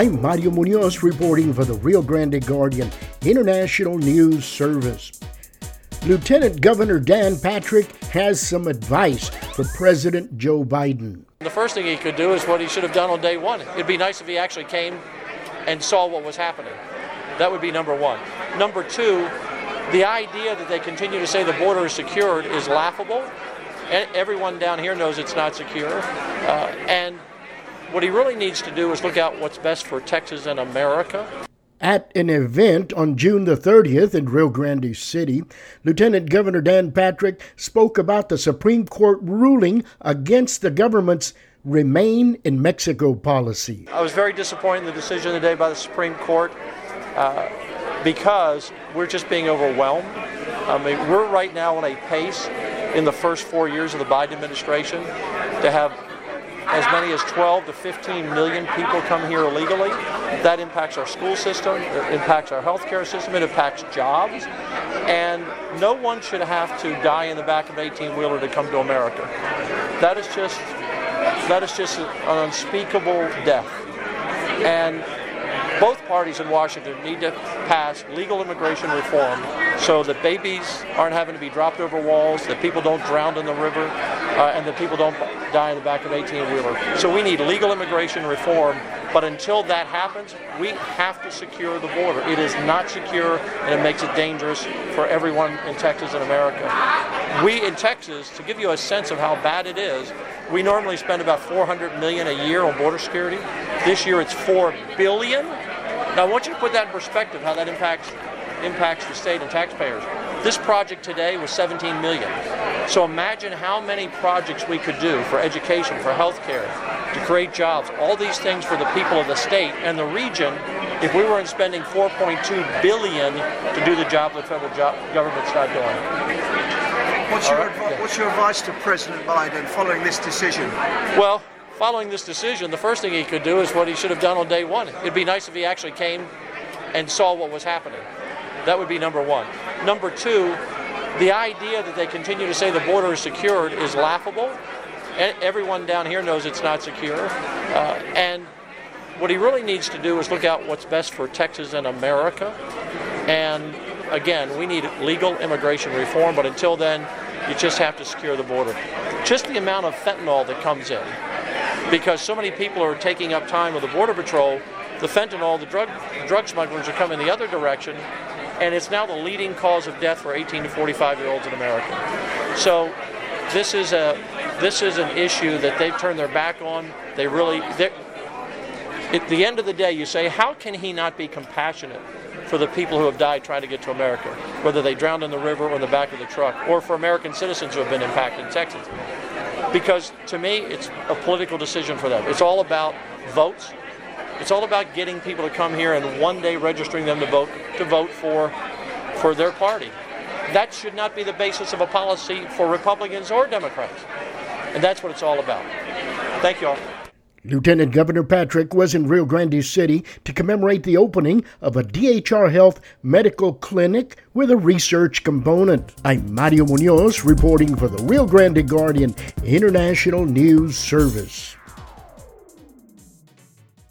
I'm Mario Munoz reporting for the Rio Grande Guardian International News Service. Lieutenant Governor Dan Patrick has some advice for President Joe Biden. The first thing he could do is what he should have done on day one. It'd be nice if he actually came and saw what was happening. That would be number one. Number two, the idea that they continue to say the border is secured is laughable. Everyone down here knows it's not secure. Uh, and what he really needs to do is look out what's best for Texas and America. At an event on June the 30th in Rio Grande City, Lieutenant Governor Dan Patrick spoke about the Supreme Court ruling against the government's Remain in Mexico policy. I was very disappointed in the decision today by the Supreme Court uh, because we're just being overwhelmed. I mean, we're right now on a pace in the first four years of the Biden administration to have as many as 12 to 15 million people come here illegally. That impacts our school system, it impacts our healthcare system, it impacts jobs. And no one should have to die in the back of an 18 wheeler to come to America. That is just that is just an unspeakable death. And both parties in Washington need to pass legal immigration reform so that babies aren't having to be dropped over walls, that people don't drown in the river, uh, and that people don't die in the back of an 18 wheeler. So we need legal immigration reform. But until that happens, we have to secure the border. It is not secure, and it makes it dangerous for everyone in Texas and America. We in Texas, to give you a sense of how bad it is, we normally spend about 400 million a year on border security. This year, it's 4 billion. Now, I want you to put that in perspective, how that impacts impacts the state and taxpayers. This project today was 17 million. So imagine how many projects we could do for education, for healthcare, to create jobs, all these things for the people of the state and the region if we weren't spending 4.2 billion to do the job the federal job, government's not doing. What's your, right? advi- what's your advice to President Biden following this decision? Well, following this decision, the first thing he could do is what he should have done on day one. It'd be nice if he actually came and saw what was happening. That would be number one. Number two, the idea that they continue to say the border is secured is laughable. Everyone down here knows it's not secure. Uh, and what he really needs to do is look out what's best for Texas and America. And again, we need legal immigration reform, but until then, you just have to secure the border. Just the amount of fentanyl that comes in, because so many people are taking up time with the Border Patrol, the fentanyl, the drug, drug smugglers are coming the other direction, and it's now the leading cause of death for 18 to 45 year olds in America. So this is a this is an issue that they've turned their back on. They really at the end of the day, you say, how can he not be compassionate for the people who have died trying to get to America, whether they drowned in the river or in the back of the truck, or for American citizens who have been impacted in Texas? Because to me, it's a political decision for them. It's all about votes. It's all about getting people to come here and one day registering them to vote to vote for for their party. That should not be the basis of a policy for Republicans or Democrats. And that's what it's all about. Thank you all. Lieutenant Governor Patrick was in Rio Grande City to commemorate the opening of a DHR Health medical clinic with a research component. I'm Mario Munoz reporting for the Rio Grande Guardian International News Service.